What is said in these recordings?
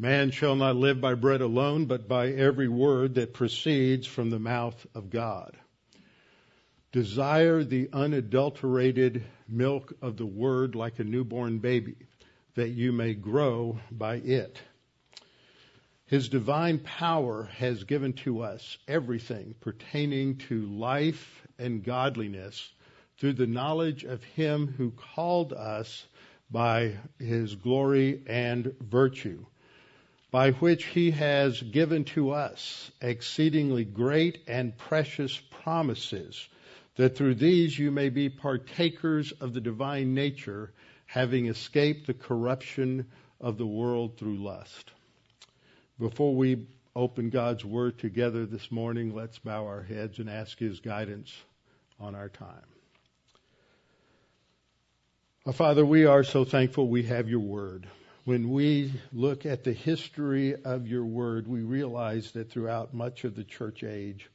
Man shall not live by bread alone, but by every word that proceeds from the mouth of God. Desire the unadulterated milk of the word like a newborn baby, that you may grow by it. His divine power has given to us everything pertaining to life and godliness through the knowledge of Him who called us by His glory and virtue, by which He has given to us exceedingly great and precious promises, that through these you may be partakers of the divine nature, having escaped the corruption of the world through lust. Before we open God's Word together this morning, let's bow our heads and ask His guidance on our time. Father, we are so thankful we have your Word. When we look at the history of your Word, we realize that throughout much of the church age,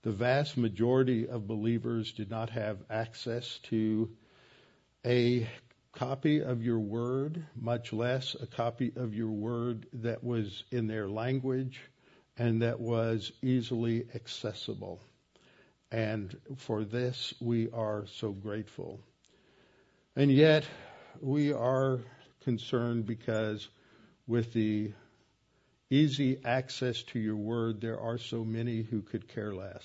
the vast majority of believers did not have access to a copy of your word, much less a copy of your word that was in their language and that was easily accessible. And for this, we are so grateful. And yet, we are concerned because with the easy access to your word, there are so many who could care less.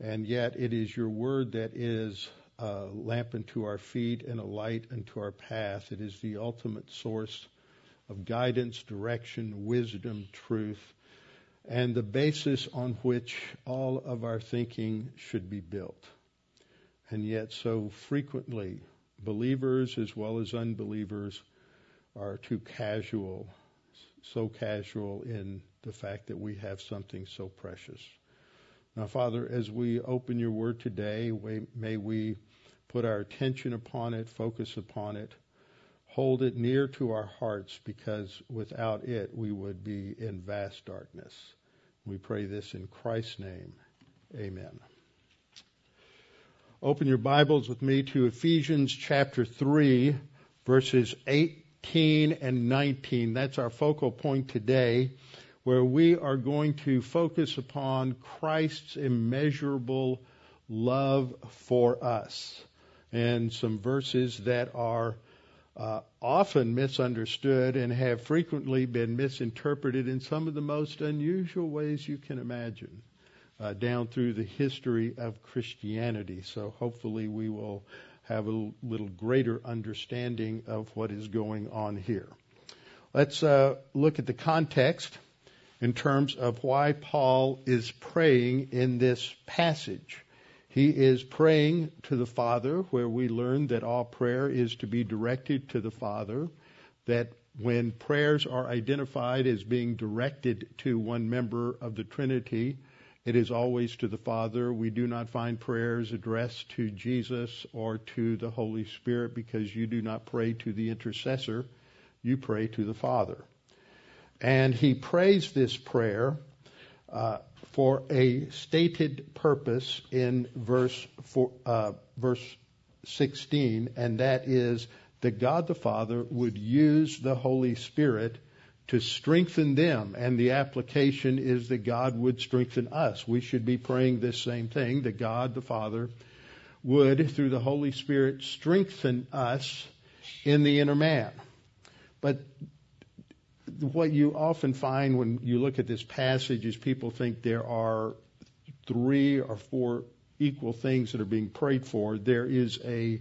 And yet, it is your word that is a lamp unto our feet and a light unto our path. It is the ultimate source of guidance, direction, wisdom, truth, and the basis on which all of our thinking should be built. And yet, so frequently, believers as well as unbelievers are too casual, so casual in the fact that we have something so precious. Now, Father, as we open your word today, may we put our attention upon it, focus upon it, hold it near to our hearts because without it we would be in vast darkness. We pray this in Christ's name. Amen. Open your Bibles with me to Ephesians chapter 3, verses 18 and 19. That's our focal point today, where we are going to focus upon Christ's immeasurable love for us and some verses that are uh, often misunderstood and have frequently been misinterpreted in some of the most unusual ways you can imagine uh, down through the history of Christianity. So hopefully we will have a little greater understanding of what is going on here. Let's uh, look at the context in terms of why Paul is praying in this passage. He is praying to the Father, where we learn that all prayer is to be directed to the Father, that when prayers are identified as being directed to one member of the Trinity, it is always to the Father. We do not find prayers addressed to Jesus or to the Holy Spirit because you do not pray to the intercessor, you pray to the Father. And he prays this prayer uh, for a stated purpose in verse four, uh, verse 16, and that is that God the Father would use the Holy Spirit to strengthen them, and the application is that God would strengthen us. We should be praying this same thing that God the Father would, through the Holy Spirit, strengthen us in the inner man. But what you often find when you look at this passage is people think there are three or four equal things that are being prayed for. There is a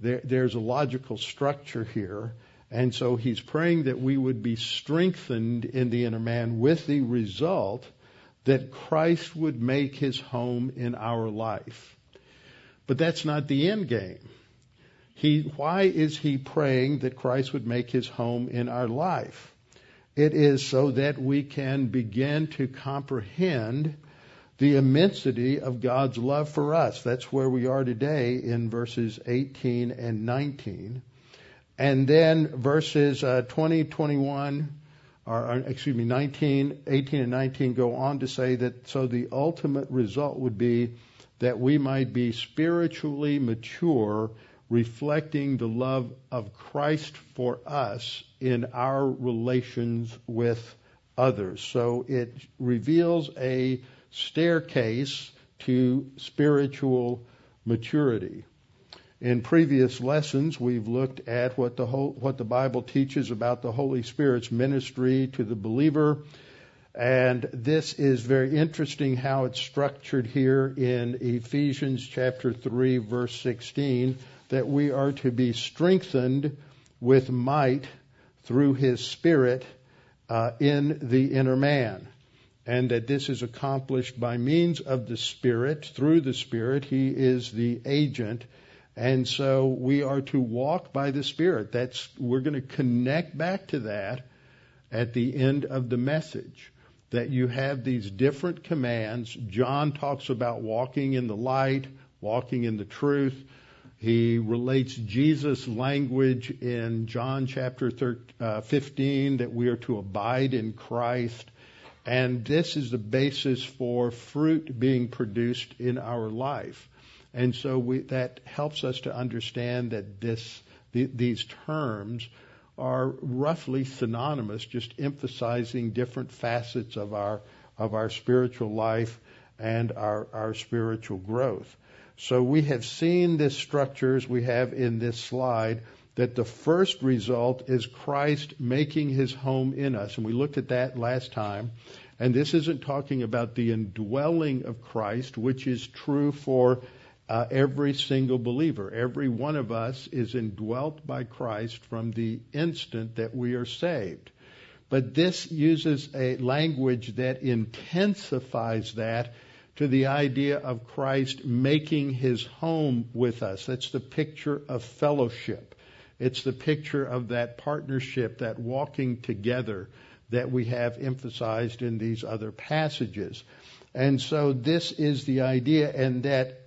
there, there's a logical structure here. And so he's praying that we would be strengthened in the inner man with the result that Christ would make his home in our life. But that's not the end game. He, why is he praying that Christ would make his home in our life? It is so that we can begin to comprehend the immensity of God's love for us. That's where we are today in verses 18 and 19. And then verses uh, 20, 21, or, excuse me, 19, 18 and 19 go on to say that so the ultimate result would be that we might be spiritually mature, reflecting the love of Christ for us in our relations with others. So it reveals a staircase to spiritual maturity. In previous lessons, we've looked at what the, whole, what the Bible teaches about the Holy Spirit's ministry to the believer. And this is very interesting how it's structured here in Ephesians chapter 3 verse 16 that we are to be strengthened with might through his spirit uh, in the inner man and that this is accomplished by means of the Spirit, through the Spirit. He is the agent. And so we are to walk by the Spirit. That's, we're going to connect back to that at the end of the message. That you have these different commands. John talks about walking in the light, walking in the truth. He relates Jesus' language in John chapter 13, uh, 15 that we are to abide in Christ. And this is the basis for fruit being produced in our life. And so we, that helps us to understand that this, the, these terms are roughly synonymous, just emphasizing different facets of our, of our spiritual life and our, our spiritual growth. So we have seen this structure as we have in this slide that the first result is Christ making his home in us. And we looked at that last time. And this isn't talking about the indwelling of Christ, which is true for uh, every single believer. Every one of us is indwelt by Christ from the instant that we are saved. But this uses a language that intensifies that to the idea of Christ making his home with us. That's the picture of fellowship. It's the picture of that partnership, that walking together that we have emphasized in these other passages. And so this is the idea, and that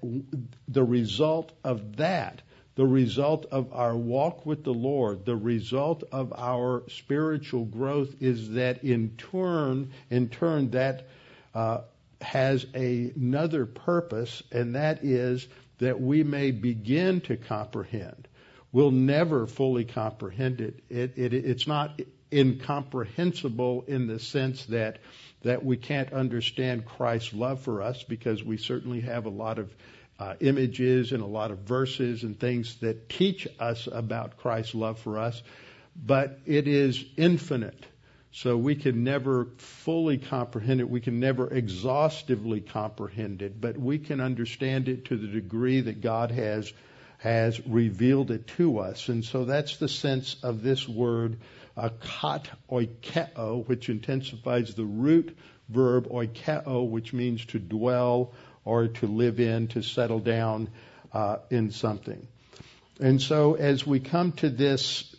the result of that, the result of our walk with the Lord, the result of our spiritual growth is that in turn, in turn, that uh, has a, another purpose, and that is that we may begin to comprehend We'll never fully comprehend it. it, it it's not incomprehensible in the sense that that we can't understand Christ's love for us because we certainly have a lot of uh, images and a lot of verses and things that teach us about Christ's love for us, but it is infinite. So we can never fully comprehend it. We can never exhaustively comprehend it, but we can understand it to the degree that God has has revealed it to us. And so that's the sense of this word, kat oikeo, which intensifies the root verb oikeo, which means to dwell or to live in, to settle down uh, in something. And so as we come to this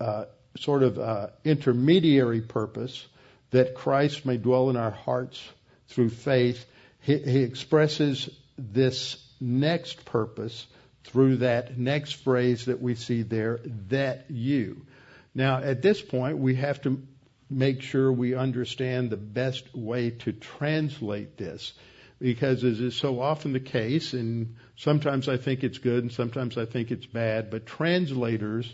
uh, sort of uh, intermediary purpose, that Christ may dwell in our hearts through faith, he, he expresses this next purpose through that next phrase that we see there, that you. Now, at this point, we have to make sure we understand the best way to translate this. Because as is so often the case, and sometimes I think it's good and sometimes I think it's bad, but translators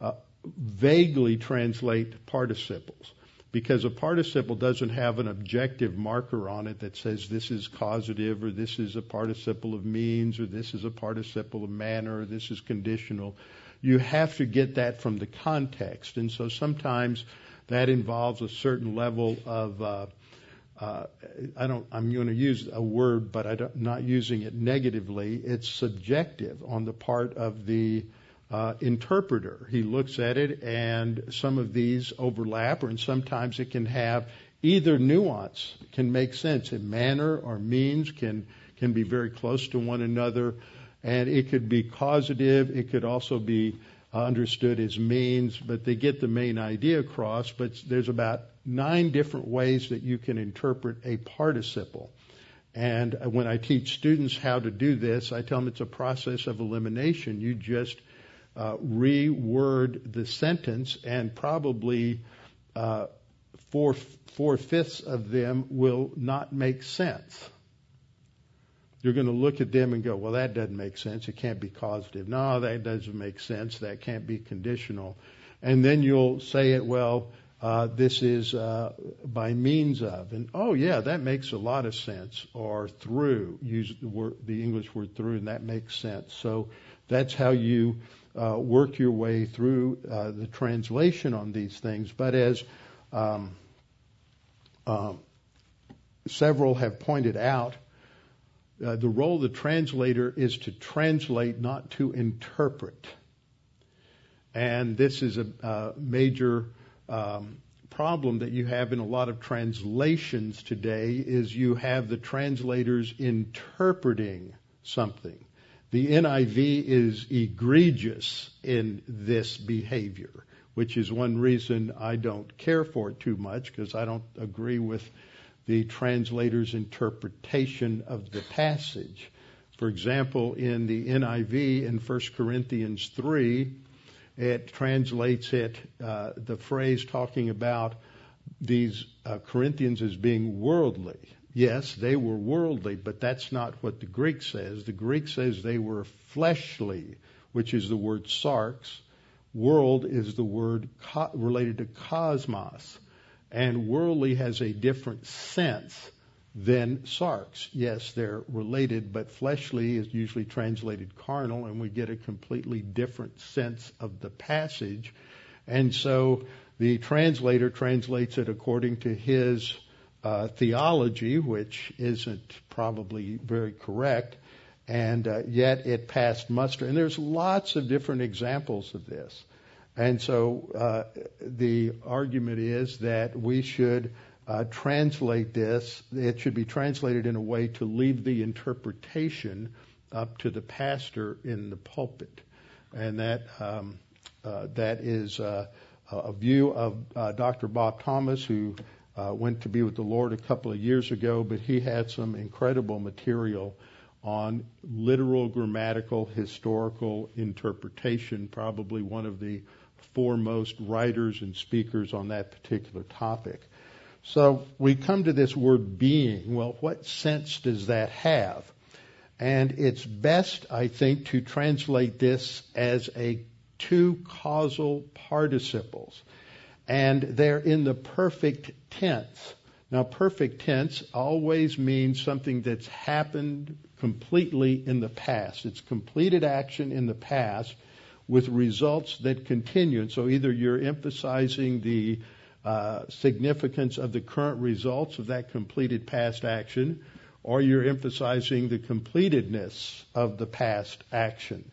uh, vaguely translate participles because a participle doesn't have an objective marker on it that says this is causative or this is a participle of means or this is a participle of manner or this is conditional. You have to get that from the context. And so sometimes that involves a certain level of, uh, uh, I don't, I'm going to use a word, but I'm not using it negatively. It's subjective on the part of the uh, interpreter. He looks at it, and some of these overlap, and sometimes it can have either nuance can make sense. In manner or means can can be very close to one another, and it could be causative. It could also be understood as means, but they get the main idea across. But there's about nine different ways that you can interpret a participle. And when I teach students how to do this, I tell them it's a process of elimination. You just uh, reword the sentence, and probably uh, four four fifths of them will not make sense. You're going to look at them and go, well, that doesn't make sense. It can't be causative. No, that doesn't make sense. That can't be conditional. And then you'll say it, well, uh, this is uh, by means of. And oh, yeah, that makes a lot of sense. Or through, use the, word, the English word through, and that makes sense. So that's how you uh, work your way through uh, the translation on these things. But as um, um, several have pointed out, uh, the role of the translator is to translate, not to interpret. And this is a, a major um, problem that you have in a lot of translations today is you have the translators interpreting something. The NIV is egregious in this behavior, which is one reason I don't care for it too much because I don't agree with the translator's interpretation of the passage. For example, in the NIV in 1 Corinthians 3, it translates it, uh, the phrase talking about these uh, Corinthians as being worldly. Yes, they were worldly, but that's not what the Greek says. The Greek says they were fleshly, which is the word sarx. World is the word co- related to cosmos. And worldly has a different sense than sarx. Yes, they're related, but fleshly is usually translated carnal, and we get a completely different sense of the passage. And so the translator translates it according to his uh, theology, which isn't probably very correct, and uh, yet it passed muster. And there's lots of different examples of this. And so uh, the argument is that we should uh, translate this. It should be translated in a way to leave the interpretation up to the pastor in the pulpit, and that um, uh, that is uh, a view of uh, Dr. Bob Thomas, who uh, went to be with the Lord a couple of years ago, but he had some incredible material on literal, grammatical, historical interpretation, probably one of the foremost writers and speakers on that particular topic. So we come to this word being. Well, what sense does that have? And it's best, I think, to translate this as a two causal participles. And they're in the perfect tense. Now, perfect tense always means something that's happened completely in the past. It's completed action in the past with results that continue. So either you're emphasizing the uh, significance of the current results of that completed past action, or you're emphasizing the completedness of the past action.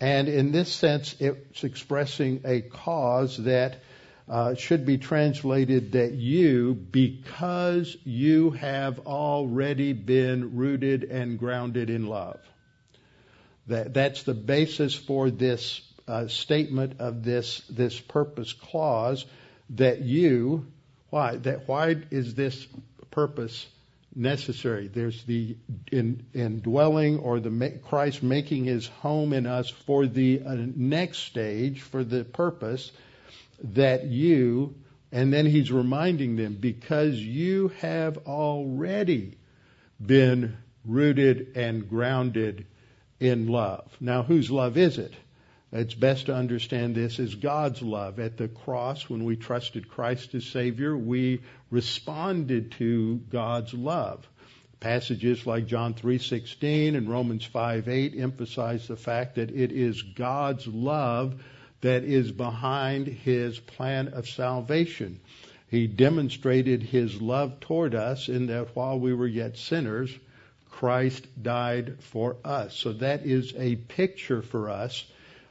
And in this sense, it's expressing a cause that uh, should be translated that you, because you have already been rooted and grounded in love. That, that's the basis for this statement of this this purpose clause. That you, why that why is this purpose necessary? There's the in, indwelling or the Christ making His home in us for the uh, next stage for the purpose that you, and then he's reminding them, because you have already been rooted and grounded in love. Now, whose love is it? It's best to understand this as God's love. At the cross, when we trusted Christ as Savior, we responded to God's love. Passages like John 3:16 and Romans 5:8 emphasize the fact that it is God's love that is behind his plan of salvation. He demonstrated his love toward us in that while we were yet sinners, Christ died for us. So that is a picture for us,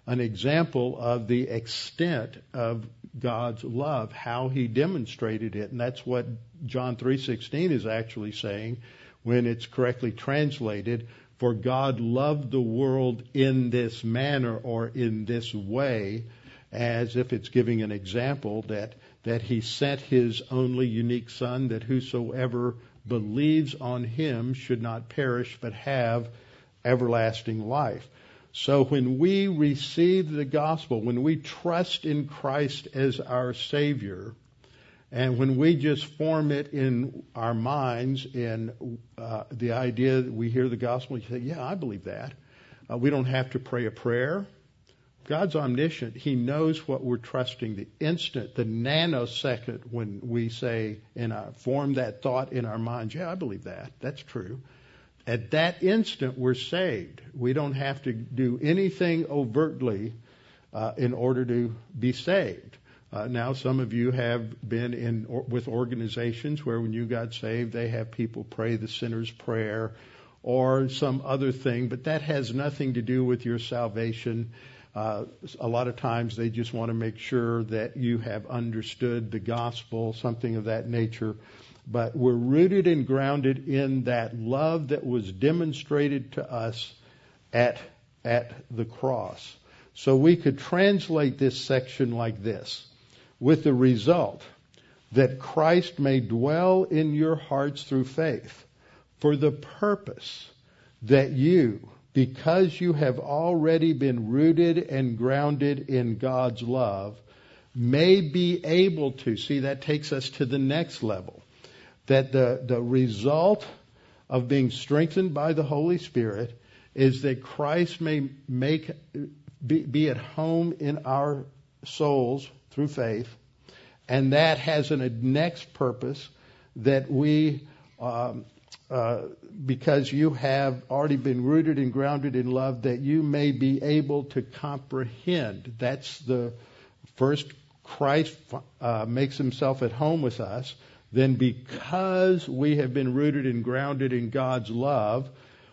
an example of the extent of God's love, how he demonstrated it. And that's what John 3:16 is actually saying when it's correctly translated, for God loved the world in this manner or in this way, as if it's giving an example that, that He sent His only unique Son, that whosoever believes on Him should not perish but have everlasting life. So when we receive the gospel, when we trust in Christ as our Savior, And when we just form it in our minds in uh, the idea that we hear the gospel, you say, yeah, I believe that. Uh, we don't have to pray a prayer. God's omniscient. He knows what we're trusting. The instant, the nanosecond when we say and form that thought in our minds, yeah, I believe that. That's true. At that instant, we're saved. We don't have to do anything overtly uh, in order to be saved. Uh, now, some of you have been in or, with organizations where, when you got saved, they have people pray the sinner's prayer or some other thing, but that has nothing to do with your salvation. Uh, a lot of times they just want to make sure that you have understood the gospel, something of that nature but we're rooted and grounded in that love that was demonstrated to us at, at the cross. So we could translate this section like this, with the result that Christ may dwell in your hearts through faith, for the purpose that you, because you have already been rooted and grounded in God's love, may be able to, see that takes us to the next level, that the, the result of being strengthened by the Holy Spirit is that Christ may make be, be at home in our souls through faith, and that has a next purpose that we, um, uh, because you have already been rooted and grounded in love, that you may be able to comprehend. That's the first Christ uh, makes himself at home with us then because we have been rooted and grounded in God's love,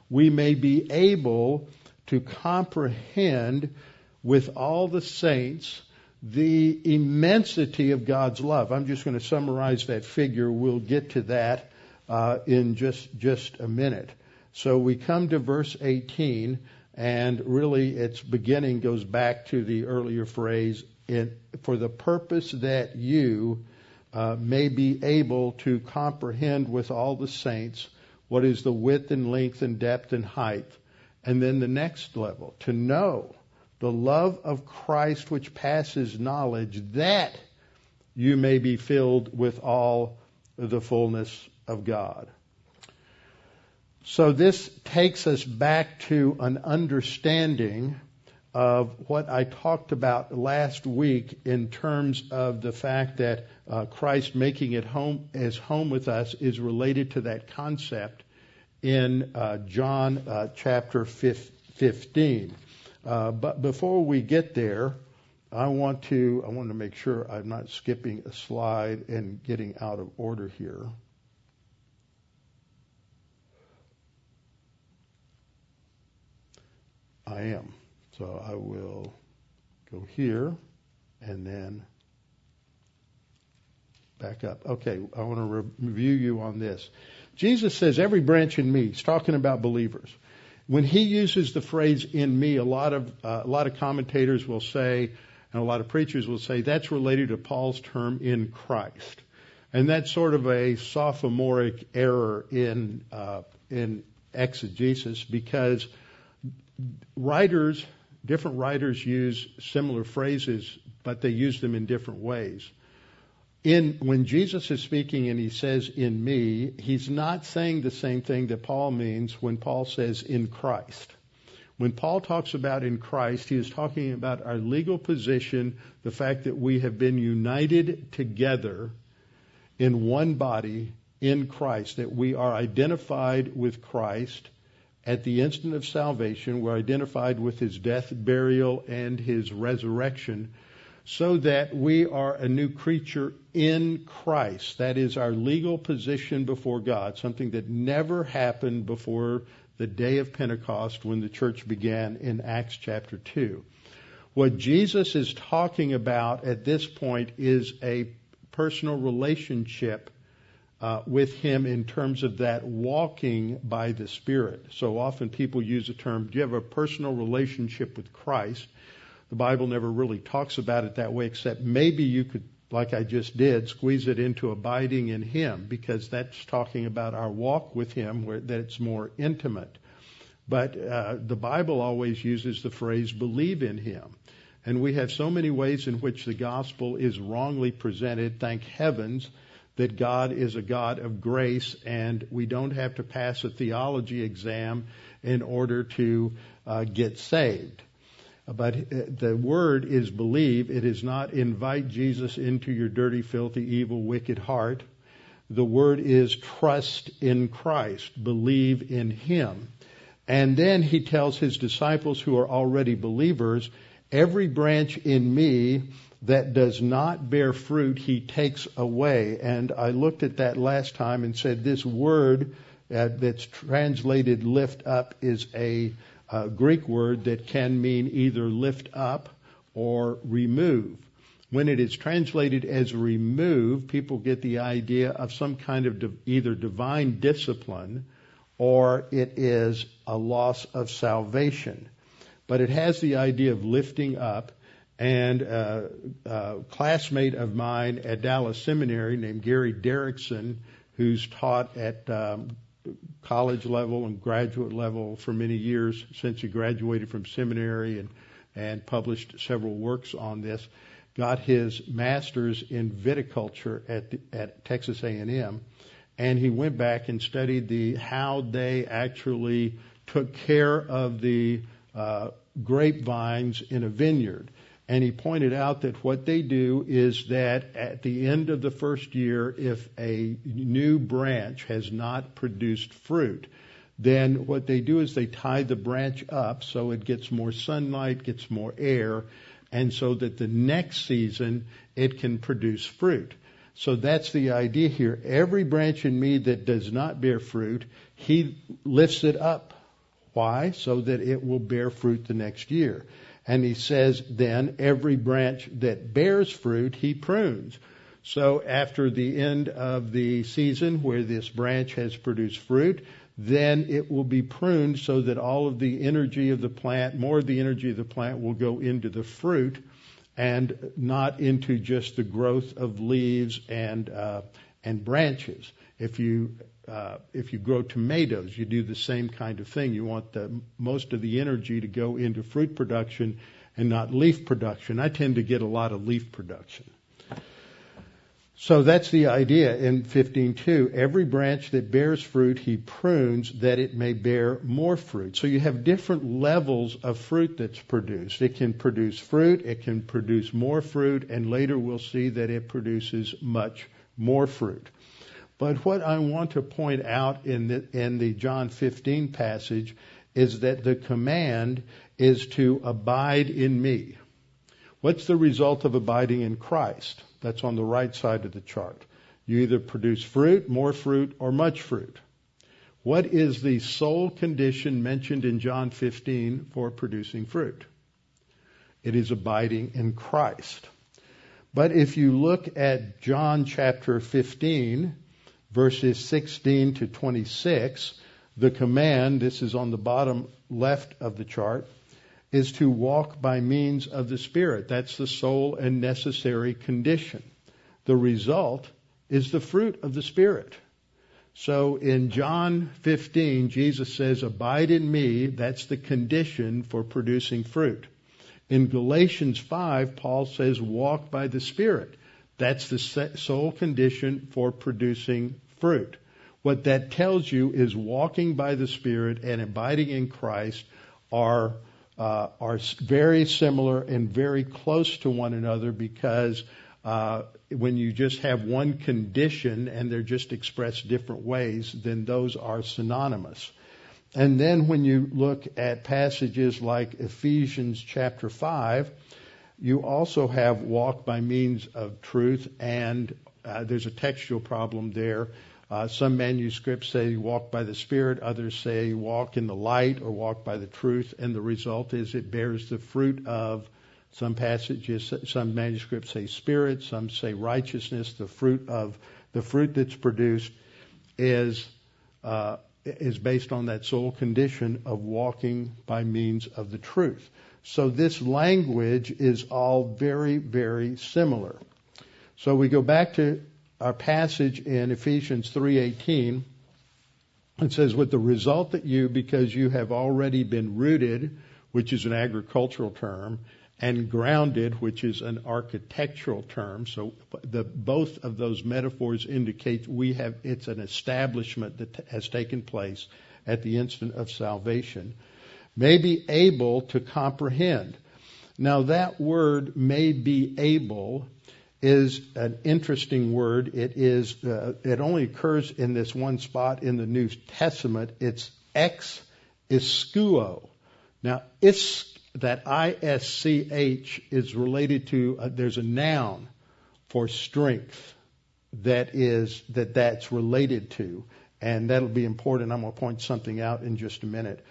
we may be able to comprehend with all the saints the immensity of God's love. I'm just going to summarize that figure. We'll get to that uh, in just just a minute. So we come to verse 18, and really its beginning goes back to the earlier phrase, "For the purpose that you." Uh, may be able to comprehend with all the saints what is the width and length and depth and height. And then the next level, to know the love of Christ which passes knowledge, that you may be filled with all the fullness of God. So this takes us back to an understanding of what I talked about last week in terms of the fact that uh, Christ making it home as home with us is related to that concept in uh, John uh, chapter 15. Uh, but before we get there, I want to I want to make sure I'm not skipping a slide and getting out of order here. I am. So I will go here and then back up. Okay, I want to re- review you on this. Jesus says, every branch in me, he's talking about believers. When he uses the phrase in me, a lot of, uh, a lot of commentators will say, and a lot of preachers will say, that's related to Paul's term in Christ. And that's sort of a sophomoric error in, uh, in exegesis because writers different writers use similar phrases, but they use them in different ways. In, when Jesus is speaking and he says in me, he's not saying the same thing that Paul means when Paul says in Christ. When Paul talks about in Christ, he is talking about our legal position, the fact that we have been united together in one body in Christ, that we are identified with Christ, at the instant of salvation, we're identified with his death, burial, and his resurrection, so that we are a new creature in Christ. That is our legal position before God, something that never happened before the day of Pentecost when the church began in Acts chapter 2. What Jesus is talking about at this point is a personal relationship uh, with him in terms of that walking by the Spirit. So often people use the term, do you have a personal relationship with Christ? The Bible never really talks about it that way, except maybe you could, like I just did, squeeze it into abiding in Him, because that's talking about our walk with Him, where that it's more intimate. But uh, the Bible always uses the phrase "believe in Him," And we have so many ways in which the gospel is wrongly presented. Thank heavens that God is a God of grace and we don't have to pass a theology exam in order to uh, get saved. But uh, the word is believe. It is not invite Jesus into your dirty, filthy, evil, wicked heart. The word is trust in Christ. Believe in Him. And then he tells his disciples who are already believers, every branch in me that does not bear fruit, he takes away. And I looked at that last time and said this word uh, that's translated lift up is a uh, Greek word that can mean either lift up or remove. When it is translated as remove, people get the idea of some kind of either divine discipline or it is a loss of salvation. But it has the idea of lifting up. And uh, a classmate of mine at Dallas Seminary named Gary Derickson, who's taught at um, college level and graduate level for many years since he graduated from seminary and, and published several works on this, got his master's in viticulture at, the, at Texas A&M and he went back and studied the how they actually took care of the uh, grapevines in a vineyard. And he pointed out that what they do is that at the end of the first year, if a new branch has not produced fruit, then what they do is they tie the branch up so it gets more sunlight, gets more air, and so that the next season it can produce fruit. So that's the idea here. Every branch in me that does not bear fruit, he lifts it up. Why? So that it will bear fruit the next year. And he says then every branch that bears fruit, he prunes. So after the end of the season where this branch has produced fruit, then it will be pruned so that all of the energy of the plant, more of the energy of the plant will go into the fruit and not into just the growth of leaves and uh, and branches. If you uh, if you grow tomatoes, you do the same kind of thing. You want the most of the energy to go into fruit production and not leaf production. I tend to get a lot of leaf production. So that's the idea in 15.2. Every branch that bears fruit, he prunes that it may bear more fruit. So you have different levels of fruit that's produced. It can produce fruit, it can produce more fruit, and later we'll see that it produces much more fruit. But what I want to point out in the, in the John 15 passage is that the command is to abide in me. What's the result of abiding in Christ? That's on the right side of the chart. You either produce fruit, more fruit, or much fruit. What is the sole condition mentioned in John 15 for producing fruit? It is abiding in Christ. But if you look at John chapter 15, verses 16 to 26, the command, this is on the bottom left of the chart, is to walk by means of the Spirit. That's the sole and necessary condition. The result is the fruit of the Spirit. So in John 15, Jesus says, Abide in me. That's the condition for producing fruit. In Galatians 5, Paul says, Walk by the Spirit. That's the sole condition for producing fruit. What that tells you is walking by the Spirit and abiding in Christ are uh, are very similar and very close to one another because uh, when you just have one condition and they're just expressed different ways, then those are synonymous. And then when you look at passages like Ephesians chapter 5, you also have walk by means of truth, and uh, there's a textual problem there uh, some manuscripts say walk by the Spirit, others say walk in the light or walk by the truth, and the result is it bears the fruit of some passages, some manuscripts say spirit, some say righteousness. The fruit of the fruit that's produced is uh, is based on that sole condition of walking by means of the truth. So this language is all very, very similar. So we go back to our passage in Ephesians 3:18 it says with the result that you because you have already been rooted which is an agricultural term and grounded, which is an architectural term. So the, both of those metaphors indicate we have, it's an establishment that has taken place at the instant of salvation, may be able to comprehend. Now that word may be able is an interesting word. It is, uh, it only occurs in this one spot in the New Testament. It's ex iskuo. Now, is, that ISCH is related to, uh, there's a noun for strength that is, that that's related to. And that'll be important. I'm going to point something out in just a minute.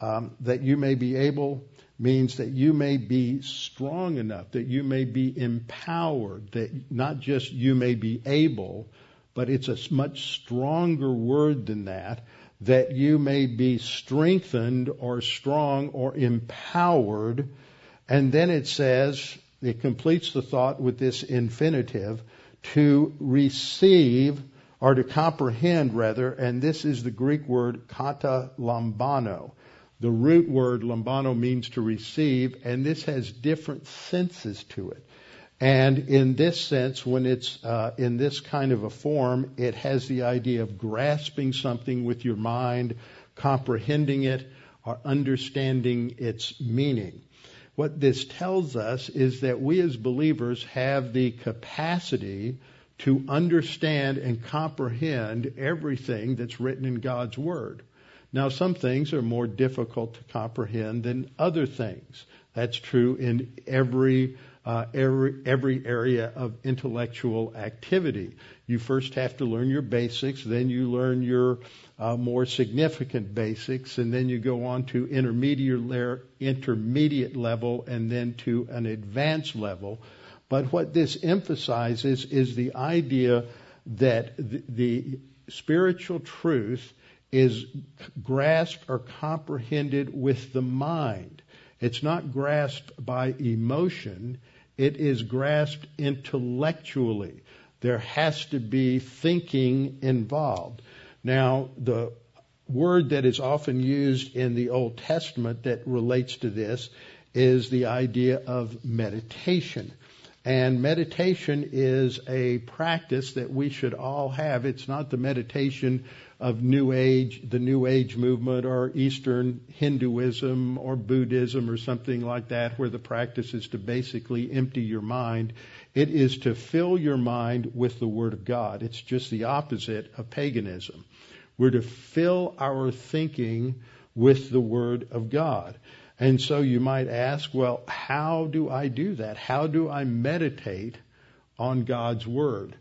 Um, that you may be able means that you may be strong enough, that you may be empowered, that not just you may be able, but it's a much stronger word than that, that you may be strengthened or strong or empowered. And then it says, it completes the thought with this infinitive, to receive or to comprehend rather, and this is the Greek word kata lambano. The root word lambano means to receive, and this has different senses to it. And in this sense, when it's uh, in this kind of a form, it has the idea of grasping something with your mind, comprehending it, or understanding its meaning. What this tells us is that we as believers have the capacity to understand and comprehend everything that's written in God's Word. Now, some things are more difficult to comprehend than other things. That's true in every uh, every, every area of intellectual activity. You first have to learn your basics, then you learn your uh, more significant basics, and then you go on to intermediate, intermediate level and then to an advanced level. But what this emphasizes is the idea that the, the spiritual truth is grasped or comprehended with the mind. It's not grasped by emotion. It is grasped intellectually. There has to be thinking involved. Now, the word that is often used in the Old Testament that relates to this is the idea of meditation. And meditation is a practice that we should all have. It's not the meditation of New Age, the New Age movement or Eastern Hinduism or Buddhism or something like that where the practice is to basically empty your mind. It is to fill your mind with the Word of God. It's just the opposite of paganism. We're to fill our thinking with the Word of God. And so you might ask, well, how do I do that? How do I meditate on God's Word?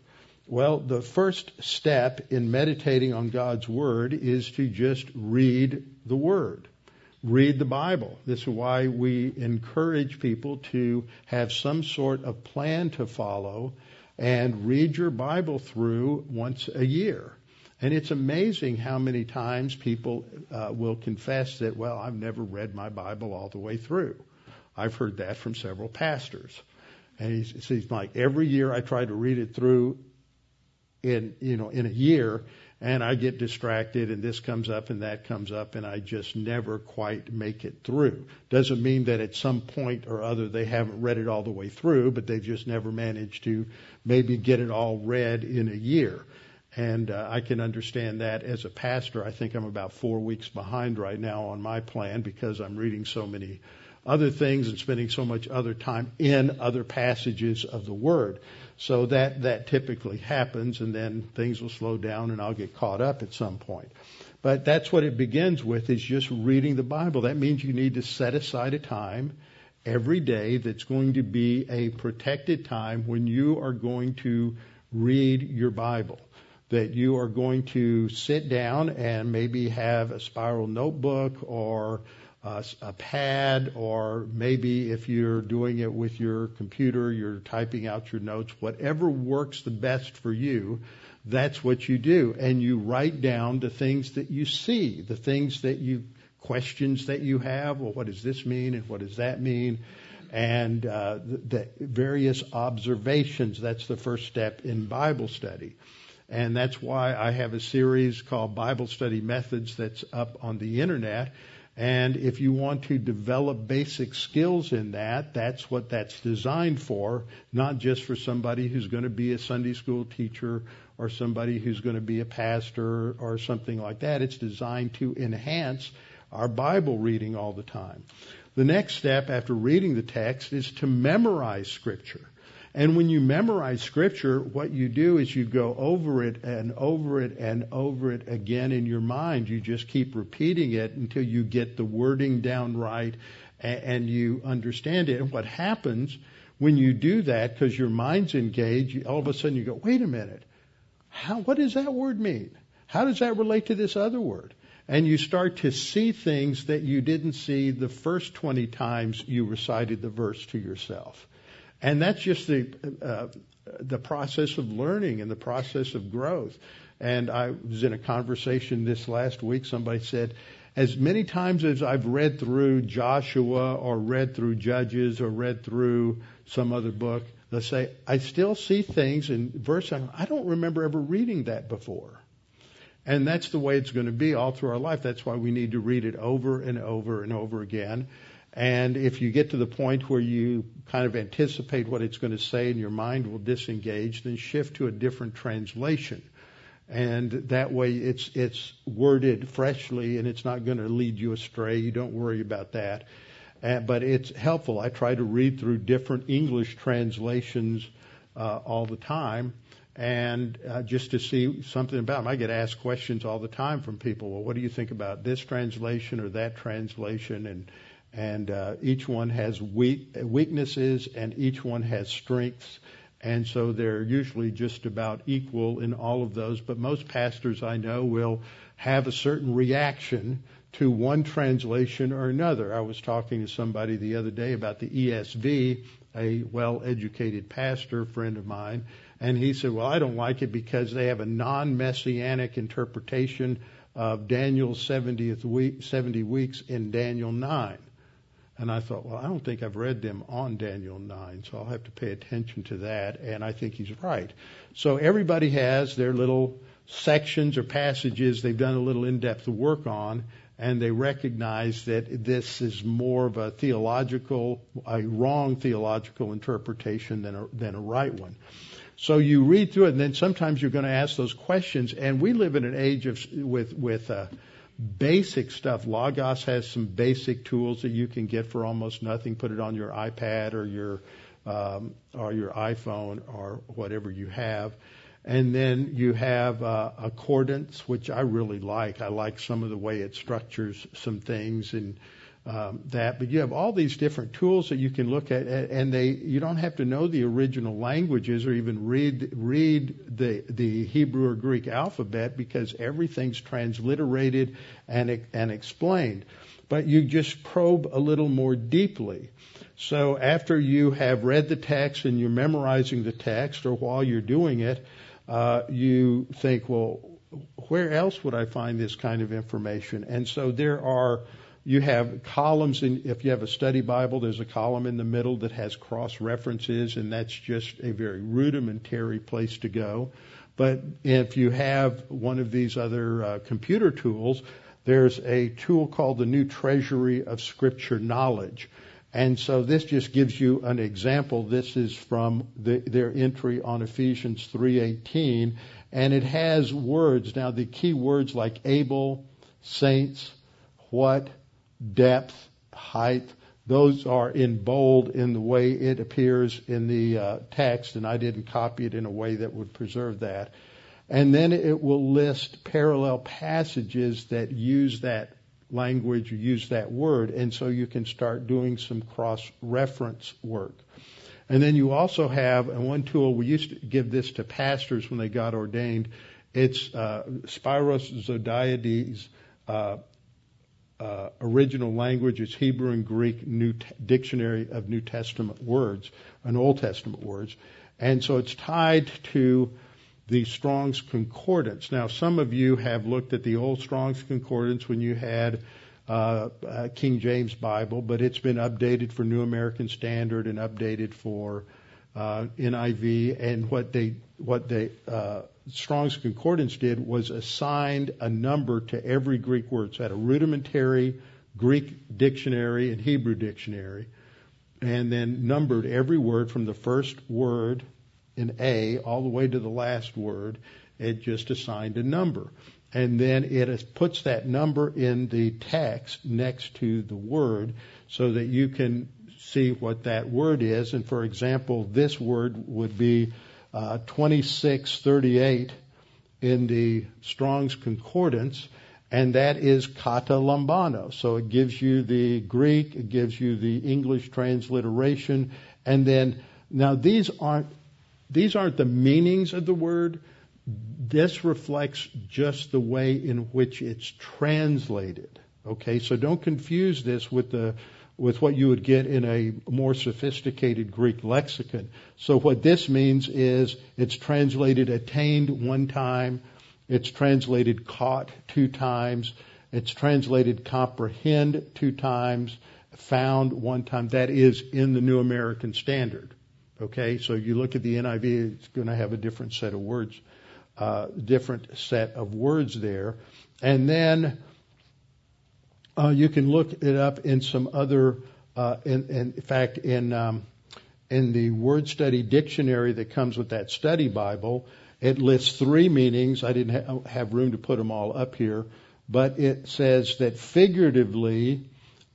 Well, the first step in meditating on God's Word is to just read the Word. Read the Bible. This is why we encourage people to have some sort of plan to follow and read your Bible through once a year. And it's amazing how many times people uh, will confess that, well, I've never read my Bible all the way through. I've heard that from several pastors. And he's, he's like, every year I try to read it through in, you know, in a year and I get distracted and this comes up and that comes up and I just never quite make it through. Doesn't mean that at some point or other they haven't read it all the way through, but they've just never managed to maybe get it all read in a year. And uh, I can understand that as a pastor. I think I'm about four weeks behind right now on my plan because I'm reading so many other things and spending so much other time in other passages of the Word. So that, that typically happens and then things will slow down and I'll get caught up at some point. But that's what it begins with is just reading the Bible. That means you need to set aside a time every day that's going to be a protected time when you are going to read your Bible that you are going to sit down and maybe have a spiral notebook or a, a pad, or maybe if you're doing it with your computer, you're typing out your notes, whatever works the best for you, that's what you do. And you write down the things that you see, the things that you, questions that you have. Well, what does this mean and what does that mean? And uh, the, the various observations. That's the first step in Bible study. And that's why I have a series called Bible Study Methods that's up on the internet. And if you want to develop basic skills in that, that's what that's designed for, not just for somebody who's going to be a Sunday school teacher or somebody who's going to be a pastor or something like that. It's designed to enhance our Bible reading all the time. The next step after reading the text is to memorize Scripture. And when you memorize scripture, what you do is you go over it and over it and over it again in your mind. You just keep repeating it until you get the wording down right and you understand it. And what happens when you do that, because your mind's engaged, all of a sudden you go, wait a minute. How, what does that word mean? How does that relate to this other word? And you start to see things that you didn't see the first 20 times you recited the verse to yourself. And that's just the uh, the process of learning and the process of growth. And I was in a conversation this last week. Somebody said, as many times as I've read through Joshua or read through Judges or read through some other book, they say, I still see things in verse, I don't remember ever reading that before. And that's the way it's going to be all through our life. That's why we need to read it over and over and over again. And if you get to the point where you kind of anticipate what it's going to say and your mind will disengage, then shift to a different translation. And that way it's, it's worded freshly and it's not going to lead you astray. You don't worry about that. Uh, but it's helpful. I try to read through different English translations uh, all the time and uh, just to see something about them. I get asked questions all the time from people. Well, what do you think about this translation or that translation? And and uh, each one has weak, weaknesses and each one has strengths. And so they're usually just about equal in all of those. But most pastors I know will have a certain reaction to one translation or another. I was talking to somebody the other day about the ESV, a well educated pastor friend of mine, and he said, Well, I don't like it because they have a non messianic interpretation of Daniel's 70th week, 70 weeks in Daniel 9. And I thought, well, I don't think I've read them on Daniel 9, so I'll have to pay attention to that. And I think he's right. So everybody has their little sections or passages they've done a little in-depth work on, and they recognize that this is more of a theological, a wrong theological interpretation than a, than a right one. So you read through it, and then sometimes you're going to ask those questions. And we live in an age of with with uh, basic stuff. Logos has some basic tools that you can get for almost nothing. Put it on your iPad or your um, or your iPhone or whatever you have. And then you have uh, accordance, which I really like. I like some of the way it structures some things and um, that. But you have all these different tools that you can look at, and they you don't have to know the original languages or even read read the the Hebrew or Greek alphabet because everything's transliterated and and explained. But you just probe a little more deeply. So after you have read the text and you're memorizing the text, or while you're doing it, uh, you think, well, where else would I find this kind of information? And so there are you have columns in, if you have a study Bible, there's a column in the middle that has cross references, and that's just a very rudimentary place to go. But if you have one of these other uh, computer tools, there's a tool called the New Treasury of Scripture Knowledge. And so this just gives you an example. This is from the, their entry on Ephesians 3:18, and it has words. Now the key words like able, saints, what, depth, height, those are in bold in the way it appears in the uh, text, and I didn't copy it in a way that would preserve that. And then it will list parallel passages that use that language, or use that word, and so you can start doing some cross-reference work. And then you also have, and one tool, we used to give this to pastors when they got ordained, it's uh, Spiros Zodhiates uh, uh, original language is Hebrew and Greek New T- Dictionary of New Testament words, and Old Testament words, and so it's tied to the Strong's Concordance. Now, some of you have looked at the old Strong's Concordance when you had uh, uh, King James Bible, but it's been updated for New American Standard and updated for uh, NIV. And what they what they uh, Strong's Concordance did was assigned a number to every Greek word. So it had a rudimentary Greek dictionary and Hebrew dictionary, and then numbered every word from the first word in A all the way to the last word. It just assigned a number. And then it puts that number in the text next to the word so that you can see what that word is. And for example, this word would be uh, 2638 in the Strong's Concordance, and that is kata lambano. So it gives you the Greek, it gives you the English transliteration, and then now these aren't these aren't the meanings of the word. This reflects just the way in which it's translated. Okay, so don't confuse this with the with what you would get in a more sophisticated Greek lexicon. So what this means is it's translated attained one time, it's translated caught two times, it's translated comprehend two times, found one time. That is in the New American Standard. Okay, so you look at the NIV, it's going to have a different set of words, uh, different set of words there. And then uh, you can look it up in some other, uh, in, in, fact, in um, in the word study dictionary that comes with that study Bible, it lists three meanings. I didn't ha- have room to put them all up here, but it says that figuratively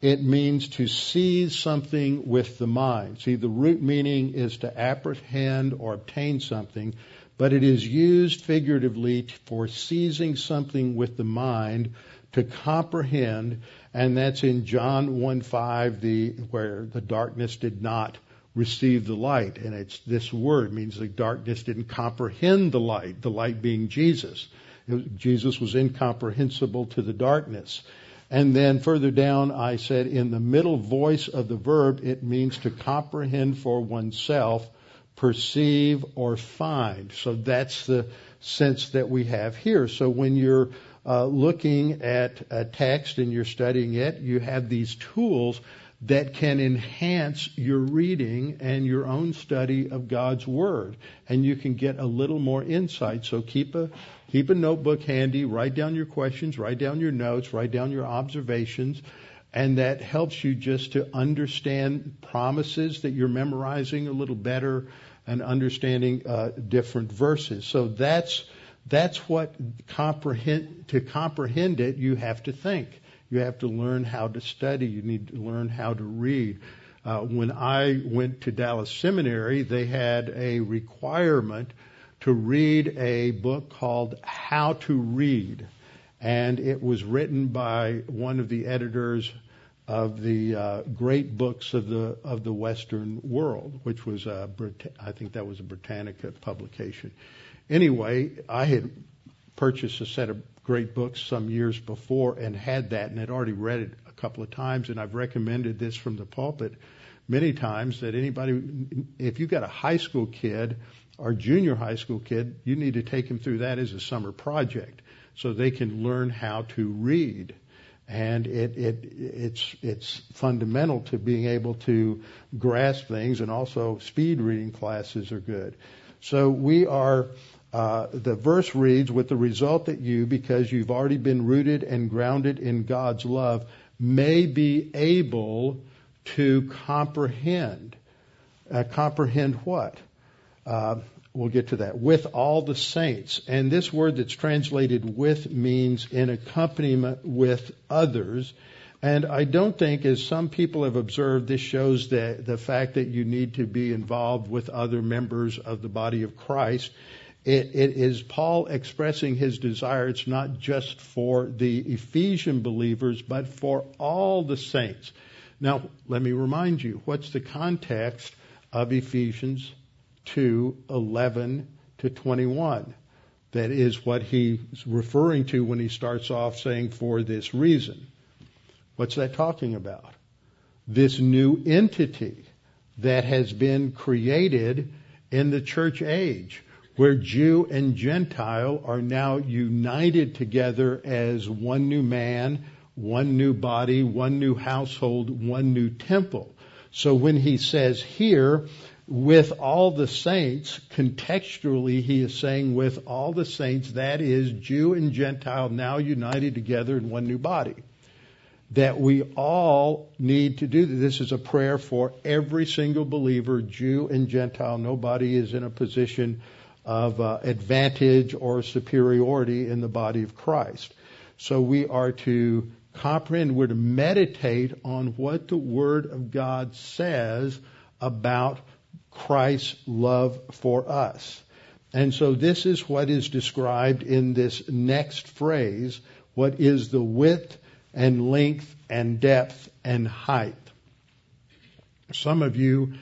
it means to seize something with the mind. See, the root meaning is to apprehend or obtain something, but it is used figuratively for seizing something with the mind to comprehend, and that's in John 1:5, the where the darkness did not receive the light, and it's this word means the darkness didn't comprehend the light, the light being Jesus. Jesus was incomprehensible to the darkness. And then further down, I said in the middle voice of the verb, it means to comprehend for oneself, perceive, or find. So that's the sense that we have here. So when you're uh, looking at a text and you're studying it, you have these tools that can enhance your reading and your own study of God's Word. And you can get a little more insight. So keep a, keep a notebook handy, write down your questions, write down your notes, write down your observations. And that helps you just to understand promises that you're memorizing a little better and understanding uh, different verses. So that's that's what comprehend, to comprehend it, you have to think. You have to learn how to study. You need to learn how to read. Uh, when I went to Dallas Seminary, they had a requirement to read a book called How to Read. And it was written by one of the editors of the uh, great books of the of the Western world, which was a Brit- I think that was a Britannica publication. Anyway, I had purchased a set of great books some years before and had that and had already read it a couple of times and I've recommended this from the pulpit many times that anybody if you've got a high school kid or junior high school kid, you need to take him through that as a summer project so they can learn how to read. And it, it, it's, it's fundamental to being able to grasp things and also speed reading classes are good. So we are uh, the verse reads, with the result that you, because you've already been rooted and grounded in God's love, may be able to comprehend. Uh, comprehend what? Uh, we'll get to that. With all the saints. And this word that's translated with means in accompaniment with others. And I don't think, as some people have observed, this shows the, the fact that you need to be involved with other members of the body of Christ. It, it is Paul expressing his desire. It's not just for the Ephesian believers, but for all the saints. Now, let me remind you, what's the context of Ephesians 2, 11 to 21? That is what he's referring to when he starts off saying, for this reason. What's that talking about? This new entity that has been created in the church age where Jew and Gentile are now united together as one new man, one new body, one new household, one new temple. So when he says here, with all the saints, contextually he is saying with all the saints, that is Jew and Gentile now united together in one new body. that we all need to do. This is a prayer for every single believer, Jew and Gentile. Nobody is in a position of uh, advantage or superiority in the body of Christ. So we are to comprehend, we're to meditate on what the Word of God says about Christ's love for us. And so this is what is described in this next phrase. What is the width and length and depth and height? Some of you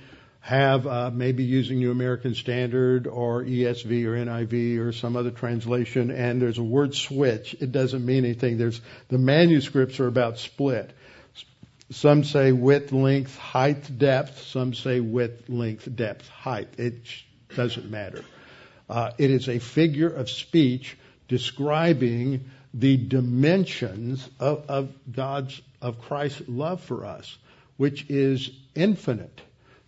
have uh, maybe using New American Standard or ESV or NIV or some other translation, and there's a word switch. It doesn't mean anything. There's the manuscripts are about split. Some say width, length, height, depth. Some say width, length, depth, height. It doesn't matter. Uh, it is a figure of speech describing the dimensions of, of God's of Christ's love for us, which is infinite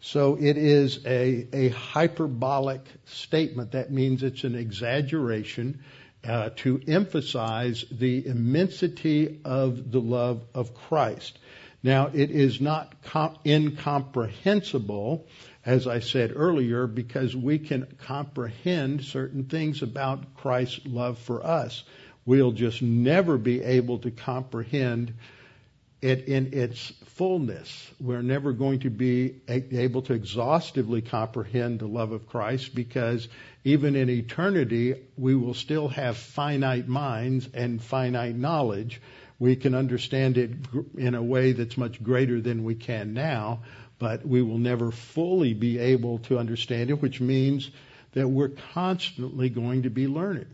so it is a, a hyperbolic statement. That means it's an exaggeration uh, to emphasize the immensity of the love of Christ. Now, it is not com- incomprehensible, as I said earlier, because we can comprehend certain things about Christ's love for us. We'll just never be able to comprehend it in its fullness. We're never going to be able to exhaustively comprehend the love of Christ because even in eternity, we will still have finite minds and finite knowledge. We can understand it in a way that's much greater than we can now, but we will never fully be able to understand it, which means that we're constantly going to be learning.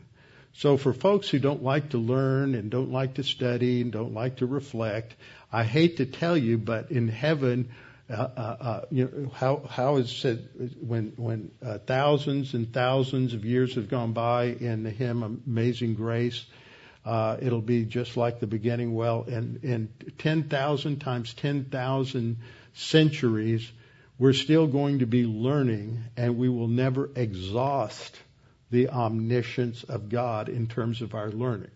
So for folks who don't like to learn and don't like to study and don't like to reflect, I hate to tell you, but in heaven, uh, uh, uh, you know, how how is said when when uh, thousands and thousands of years have gone by in the hymn Amazing Grace, uh, it'll be just like the beginning. Well, in in ten thousand times ten thousand centuries, we're still going to be learning, and we will never exhaust the omniscience of God in terms of our learning.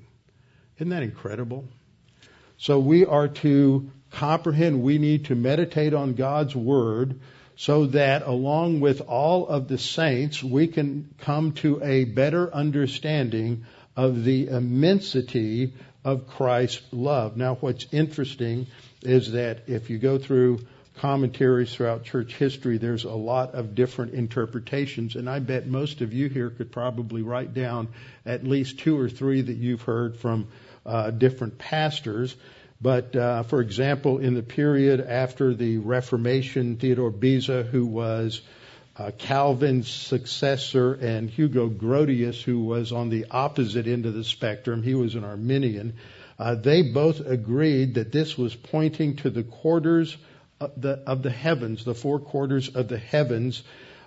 Isn't that incredible? So we are to comprehend, we need to meditate on God's Word so that along with all of the saints, we can come to a better understanding of the immensity of Christ's love. Now, what's interesting is that if you go through commentaries throughout church history, there's a lot of different interpretations, and I bet most of you here could probably write down at least two or three that you've heard from uh, different pastors. But uh, for example, in the period after the Reformation, Theodore Beza, who was uh, Calvin's successor, and Hugo Grotius, who was on the opposite end of the spectrum, he was an Arminian. Uh, they both agreed that this was pointing to the quarters the, of the heavens, the four quarters of the heavens,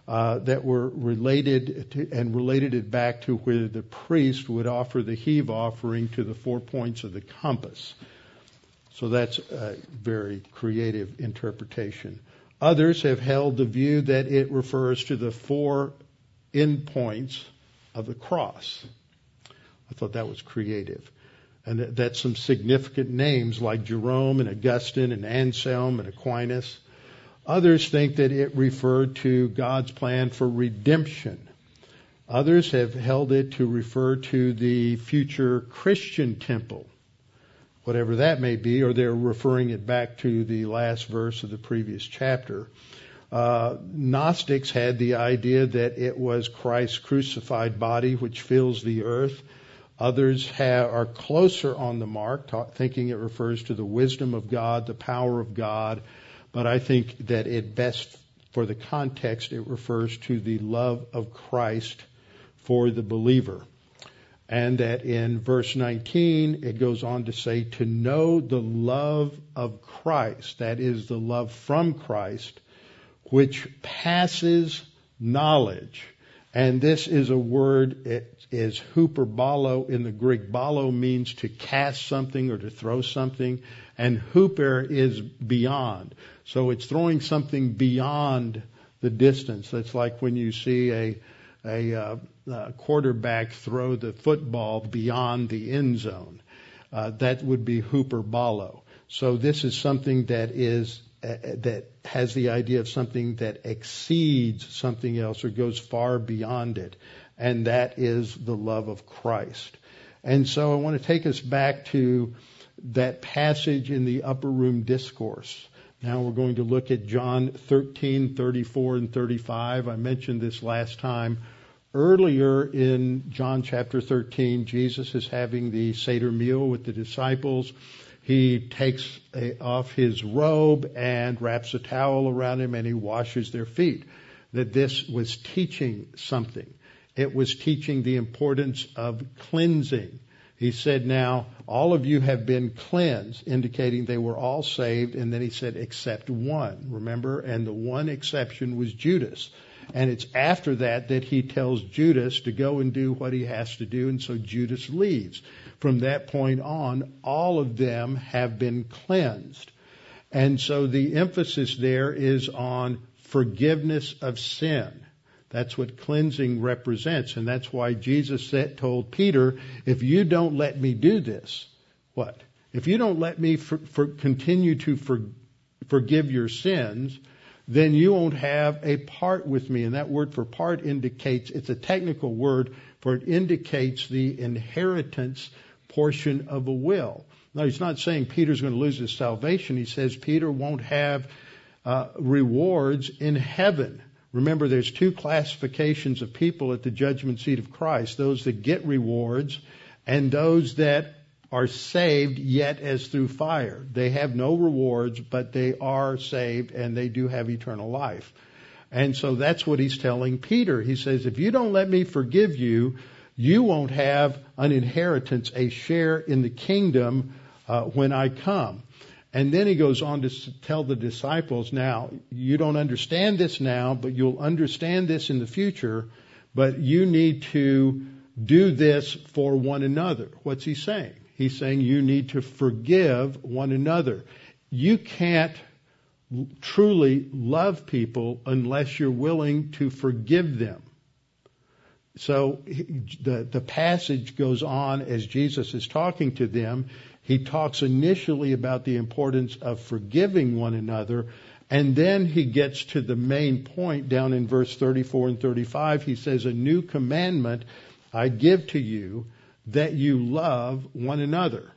uh, that were related to, and related it back to where the priest would offer the heave offering to the four points of the compass. So that's a very creative interpretation. Others have held the view that it refers to the four endpoints of the cross. I thought that was creative. And that's some significant names like Jerome and Augustine and Anselm and Aquinas. Others think that it referred to God's plan for redemption. Others have held it to refer to the future Christian temple whatever that may be, or they're referring it back to the last verse of the previous chapter. Uh, Gnostics had the idea that it was Christ's crucified body which fills the earth. Others have, are closer on the mark, thinking it refers to the wisdom of God, the power of God, but I think that it best, for the context, it refers to the love of Christ for the believer. And that in verse 19, it goes on to say, to know the love of Christ, that is the love from Christ, which passes knowledge. And this is a word, it is huperbalo in the Greek. Balo means to cast something or to throw something, and huper is beyond. So it's throwing something beyond the distance. That's like when you see a, a, uh, quarterback throw the football beyond the end zone. Uh, that would be huperbalo. So this is something that is Uh, uh, that has the idea of something that exceeds something else or goes far beyond it, and that is the love of Christ. And so I want to take us back to that passage in the upper room discourse. Now we're going to look at John 13, 34, and 35. I mentioned this last time. Earlier in John chapter 13, Jesus is having the Seder meal with the disciples. He takes a, off his robe and wraps a towel around him and he washes their feet. That this was teaching something. It was teaching the importance of cleansing. He said, now, all of you have been cleansed, indicating they were all saved. And then he said, except one. Remember? And the one exception was Judas. And it's after that that he tells Judas to go and do what he has to do. And so Judas leaves. From that point on, all of them have been cleansed. And so the emphasis there is on forgiveness of sin. That's what cleansing represents. And that's why Jesus said, told Peter, if you don't let me do this, what? If you don't let me for, for continue to for, forgive your sins, then you won't have a part with me. And that word for part indicates, it's a technical word, for it indicates the inheritance portion of a will. Now, he's not saying Peter's going to lose his salvation. He says Peter won't have uh, rewards in heaven. Remember, there's two classifications of people at the judgment seat of Christ those that get rewards and those that are saved yet as through fire. They have no rewards, but they are saved and they do have eternal life. And so that's what he's telling Peter. He says, if you don't let me forgive you, you won't have an inheritance, a share in the kingdom uh, when I come. And then he goes on to tell the disciples, now, you don't understand this now, but you'll understand this in the future, but you need to do this for one another. What's he saying? He's saying you need to forgive one another. You can't truly love people unless you're willing to forgive them. So the, the passage goes on as Jesus is talking to them he talks initially about the importance of forgiving one another, and then he gets to the main point down in verse 34 and 35. He says, A new commandment I give to you that you love one another.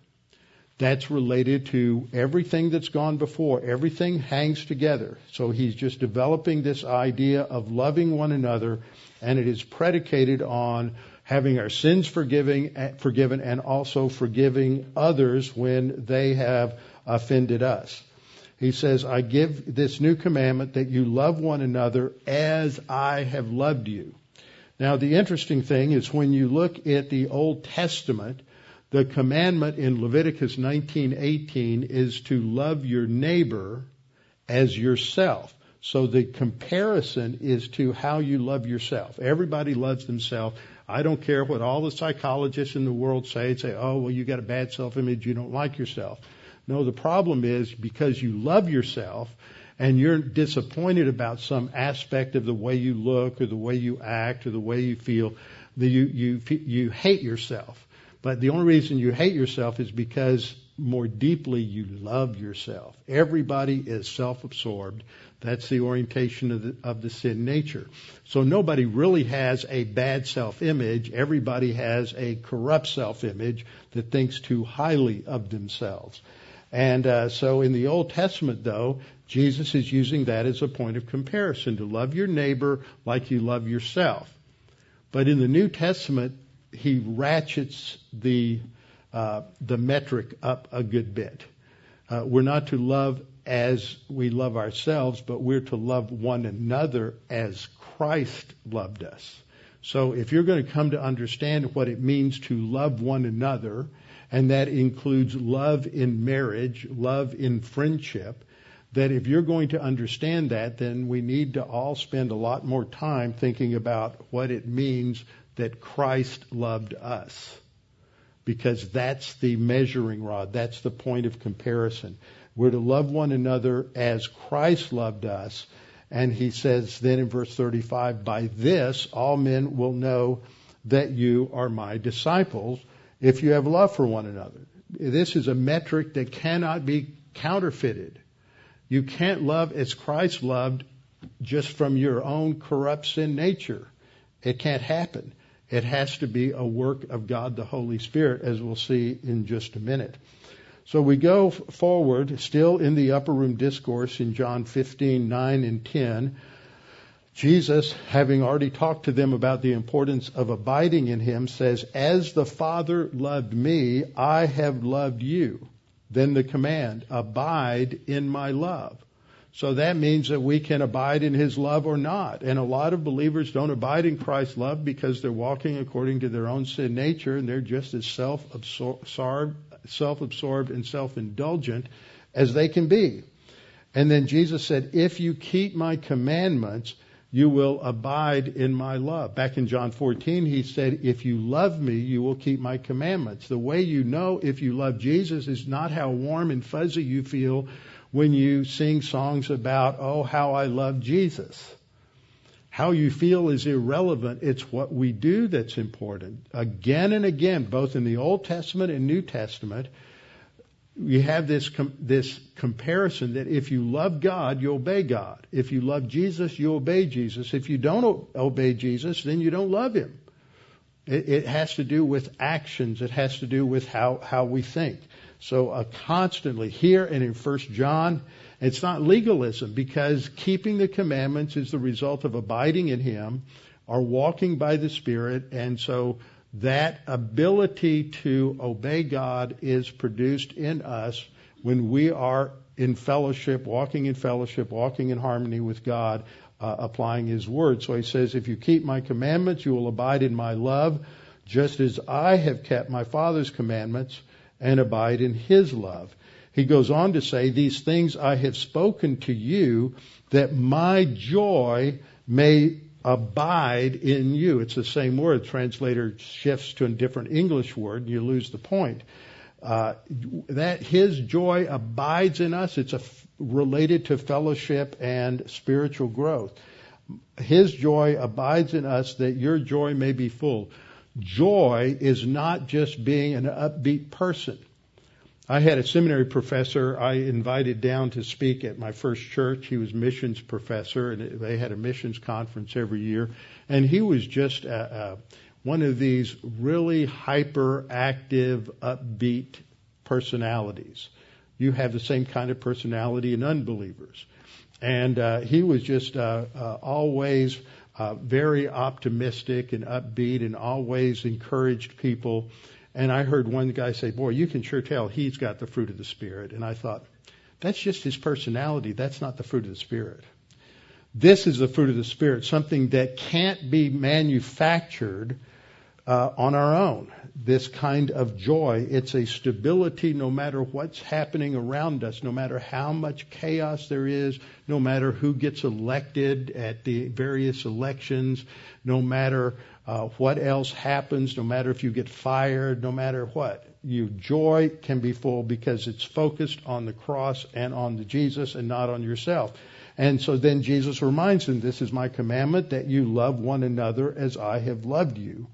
That's related to everything that's gone before. Everything hangs together. So he's just developing this idea of loving one another, and it is predicated on having our sins forgiving, eh, forgiven and also forgiving others when they have offended us. He says, I give this new commandment that you love one another as I have loved you. Now the interesting thing is when you look at the Old Testament, the commandment in Leviticus 19:18 is to love your neighbor as yourself. So the comparison is to how you love yourself. Everybody loves themselves. I don't care what all the psychologists in the world say and say, oh, well, you got a bad self image, you don't like yourself. No, the problem is because you love yourself and you're disappointed about some aspect of the way you look or the way you act or the way you feel, that you, you, you hate yourself. But the only reason you hate yourself is because more deeply you love yourself. Everybody is self-absorbed. That's the orientation of the, of the sin nature. So nobody really has a bad self-image. Everybody has a corrupt self-image that thinks too highly of themselves. And uh, so in the Old Testament, though, Jesus is using that as a point of comparison to love your neighbor like you love yourself. But in the New Testament, he ratchets the uh, the metric up a good bit. Uh, we're not to love as we love ourselves, but we're to love one another as Christ loved us. So if you're going to come to understand what it means to love one another, and that includes love in marriage, love in friendship, that if you're going to understand that, then we need to all spend a lot more time thinking about what it means that Christ loved us because that's the measuring rod. That's the point of comparison. We're to love one another as Christ loved us. And he says then in verse 35, by this all men will know that you are my disciples if you have love for one another. This is a metric that cannot be counterfeited. You can't love as Christ loved just from your own corrupt sin nature. It can't happen. It has to be a work of God the Holy Spirit, as we'll see in just a minute. So we go forward, still in the upper room discourse in John 15, 9 and 10. Jesus, having already talked to them about the importance of abiding in Him, says, As the Father loved me, I have loved you. Then the command, abide in my love. So that means that we can abide in His love or not. And a lot of believers don't abide in Christ's love because they're walking according to their own sin nature and they're just as self-absorbed, self-absorbed and self-indulgent as they can be. And then Jesus said, if you keep my commandments, you will abide in my love. Back in John 14, he said, if you love me, you will keep my commandments. The way you know if you love Jesus is not how warm and fuzzy you feel when you sing songs about, oh, how I love Jesus. How you feel is irrelevant. It's what we do that's important. Again and again, both in the Old Testament and New Testament, we have this com- this comparison that if you love God, you obey God. If you love Jesus, you obey Jesus. If you don't o- obey Jesus, then you don't love Him. It, it, has to do with actions. It has to do with how how we think. So uh, constantly here and in First John, it's not legalism because keeping the commandments is the result of abiding in Him, or walking by the Spirit, and so that ability to obey God is produced in us when we are in fellowship, walking in fellowship, walking in harmony with God, uh, applying His Word. So He says, if you keep my commandments, you will abide in my love, just as I have kept my Father's commandments and abide in his love. He goes on to say, These things I have spoken to you that my joy may abide in you. It's the same word. Translator shifts to a different English word, and you lose the point. Uh, that his joy abides in us. It's related to fellowship and spiritual growth. His joy abides in us that your joy may be full. Joy is not just being an upbeat person. I had a seminary professor I invited down to speak at my first church. He was missions professor, and they had a missions conference every year. And he was just a, a, one of these really hyperactive, upbeat personalities. You have the same kind of personality in unbelievers. And uh, he was just uh, uh, always uh, very optimistic and upbeat and always encouraged people. And I heard one guy say, Boy, you can sure tell he's got the fruit of the Spirit. And I thought, That's just his personality. That's not the fruit of the Spirit. This is the fruit of the Spirit, something that can't be manufactured uh, on our own. This kind of joy, it's a stability no matter what's happening around us, no matter how much chaos there is, no matter who gets elected at the various elections, no matter uh, what else happens, no matter if you get fired, no matter what. You joy can be full because it's focused on the cross and on the Jesus and not on yourself. And so then Jesus reminds them, this is my commandment that you love one another as I have loved you.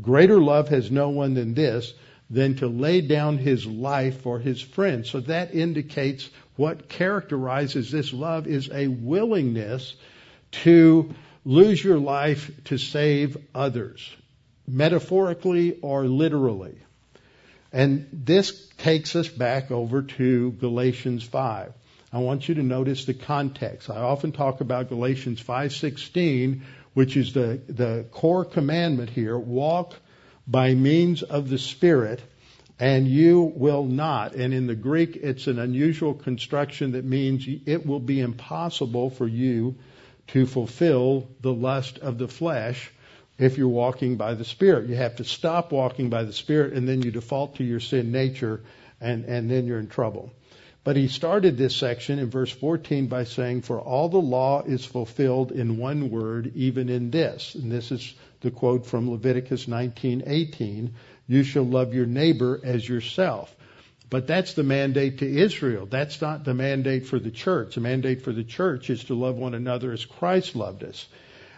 Greater love has no one than this, than to lay down his life for his friends. So that indicates what characterizes this love is a willingness to lose your life to save others, metaphorically or literally. And this takes us back over to Galatians 5. I want you to notice the context. I often talk about Galatians 5:16 which is the, the core commandment here, walk by means of the Spirit, and you will not. And in the Greek, it's an unusual construction that means it will be impossible for you to fulfill the lust of the flesh if you're walking by the Spirit. You have to stop walking by the Spirit and then you default to your sin nature and, and then you're in trouble. But he started this section in verse 14 by saying, For all the law is fulfilled in one word, even in this. And this is the quote from Leviticus 19:18, "You shall love your neighbor as yourself." But that's the mandate to Israel. That's not the mandate for the church. The mandate for the church is to love one another as Christ loved us.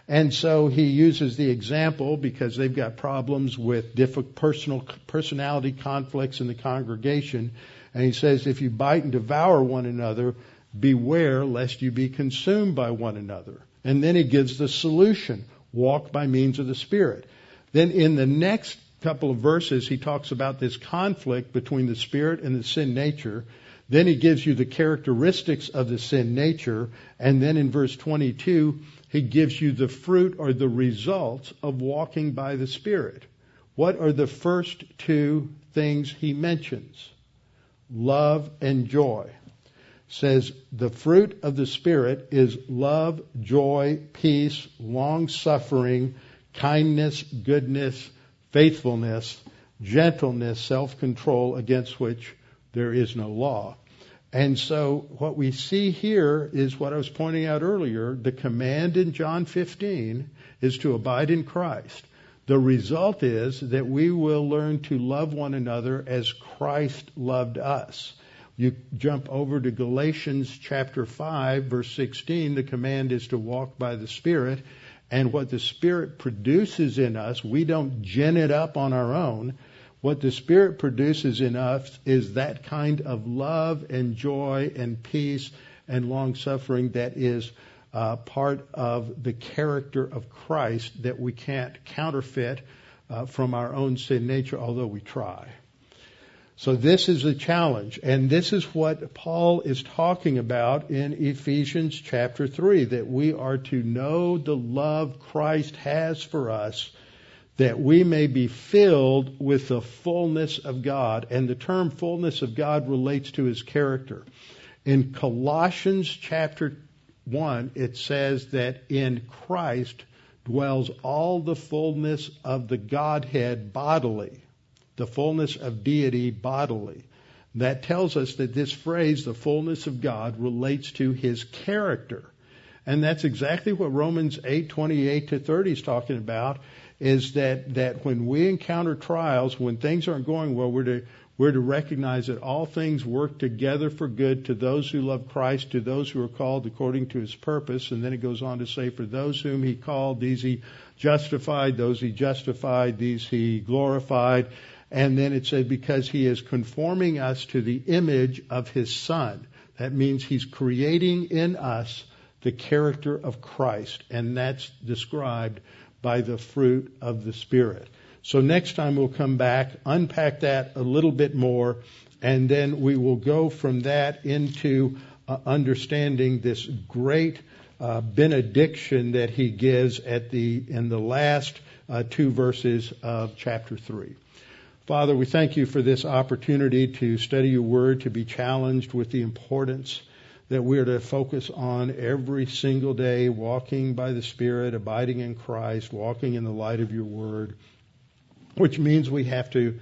And so he uses the example because they've got problems with personal personality conflicts in the congregation And he says, if you bite and devour one another, beware lest you be consumed by one another. And then he gives the solution. Walk by means of the Spirit. Then in the next couple of verses, he talks about this conflict between the Spirit and the sin nature. Then he gives you the characteristics of the sin nature. And then in verse 22, he gives you the fruit or the results of walking by the Spirit. What are the first two things he mentions? Love and joy. Says the fruit of the Spirit is love, joy, peace, long suffering, kindness, goodness, faithfulness, gentleness, self control, against which there is no law. And so what we see here is what I was pointing out earlier. The command in John 15 is to abide in Christ. The result is that we will learn to love one another as Christ loved us. You jump over to Galatians chapter 5 verse 16, the command is to walk by the Spirit. And what the Spirit produces in us, we don't gin it up on our own. What the Spirit produces in us is that kind of love and joy and peace and long suffering that is uh, part of the character of Christ that we can't counterfeit uh, from our own sin nature, although we try. So this is a challenge, and this is what Paul is talking about in Ephesians chapter 3, that we are to know the love Christ has for us, that we may be filled with the fullness of God. And the term fullness of God relates to his character. In Colossians chapter 1, it says that in Christ dwells all the fullness of the Godhead bodily the fullness of deity bodily. That tells us that this phrase, the fullness of God, relates to his character. And that's exactly what Romans 8, 28 to 30 is talking about, is that, that when we encounter trials, when things aren't going well, we're to, we're to recognize that all things work together for good to those who love Christ, to those who are called according to his purpose. And then it goes on to say, for those whom he called, these he justified, those he justified, these he glorified. And then it said, because he is conforming us to the image of his son. That means he's creating in us the character of Christ. And that's described by the fruit of the Spirit. So next time we'll come back, unpack that a little bit more, and then we will go from that into uh, understanding this great uh, benediction that he gives at the in the last uh, two verses of chapter three. Father, we thank you for this opportunity to study your word, to be challenged with the importance that we're to focus on every single day, walking by the Spirit, abiding in Christ, walking in the light of your word, which means we have to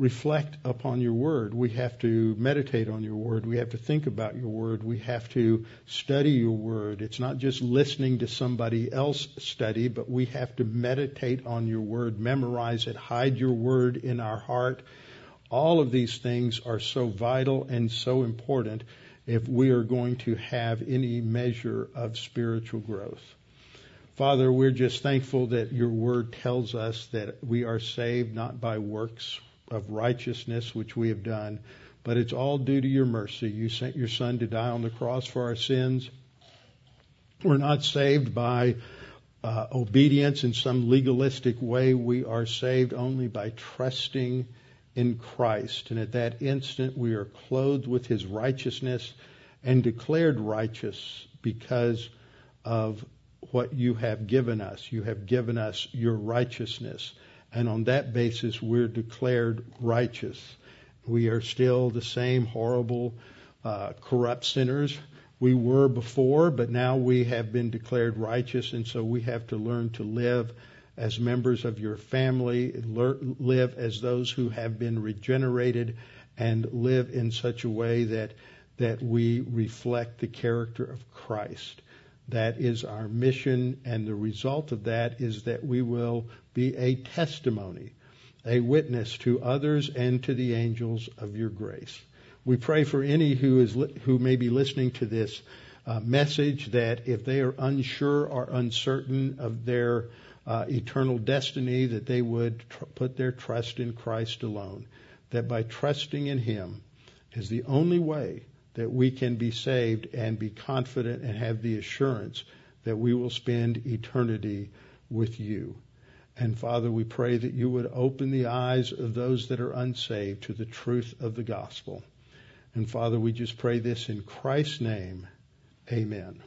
reflect upon your word. We have to meditate on your word. We have to think about your word. We have to study your word. It's not just listening to somebody else study, but we have to meditate on your word, memorize it, hide your word in our heart. All of these things are so vital and so important if we are going to have any measure of spiritual growth. Father, we're just thankful that your word tells us that we are saved not by works of righteousness which we have done, but it's all due to your mercy. You sent your Son to die on the cross for our sins. We're not saved by uh, obedience in some legalistic way. We are saved only by trusting in Christ. And at that instant, we are clothed with his righteousness and declared righteous because of what you have given us. You have given us your righteousness and on that basis we're declared righteous. We are still the same horrible, uh, corrupt sinners we were before, but now we have been declared righteous, and so we have to learn to live as members of your family, live as those who have been regenerated, and live in such a way that that we reflect the character of Christ. That is our mission, and the result of that is that we will be a testimony, a witness to others and to the angels of your grace. We pray for any who is who may be listening to this uh, message that if they are unsure or uncertain of their uh, eternal destiny, that they would tr- put their trust in Christ alone. That by trusting in Him, is the only way that we can be saved and be confident and have the assurance that we will spend eternity with you. And Father, we pray that you would open the eyes of those that are unsaved to the truth of the gospel. And Father, we just pray this in Christ's name. Amen.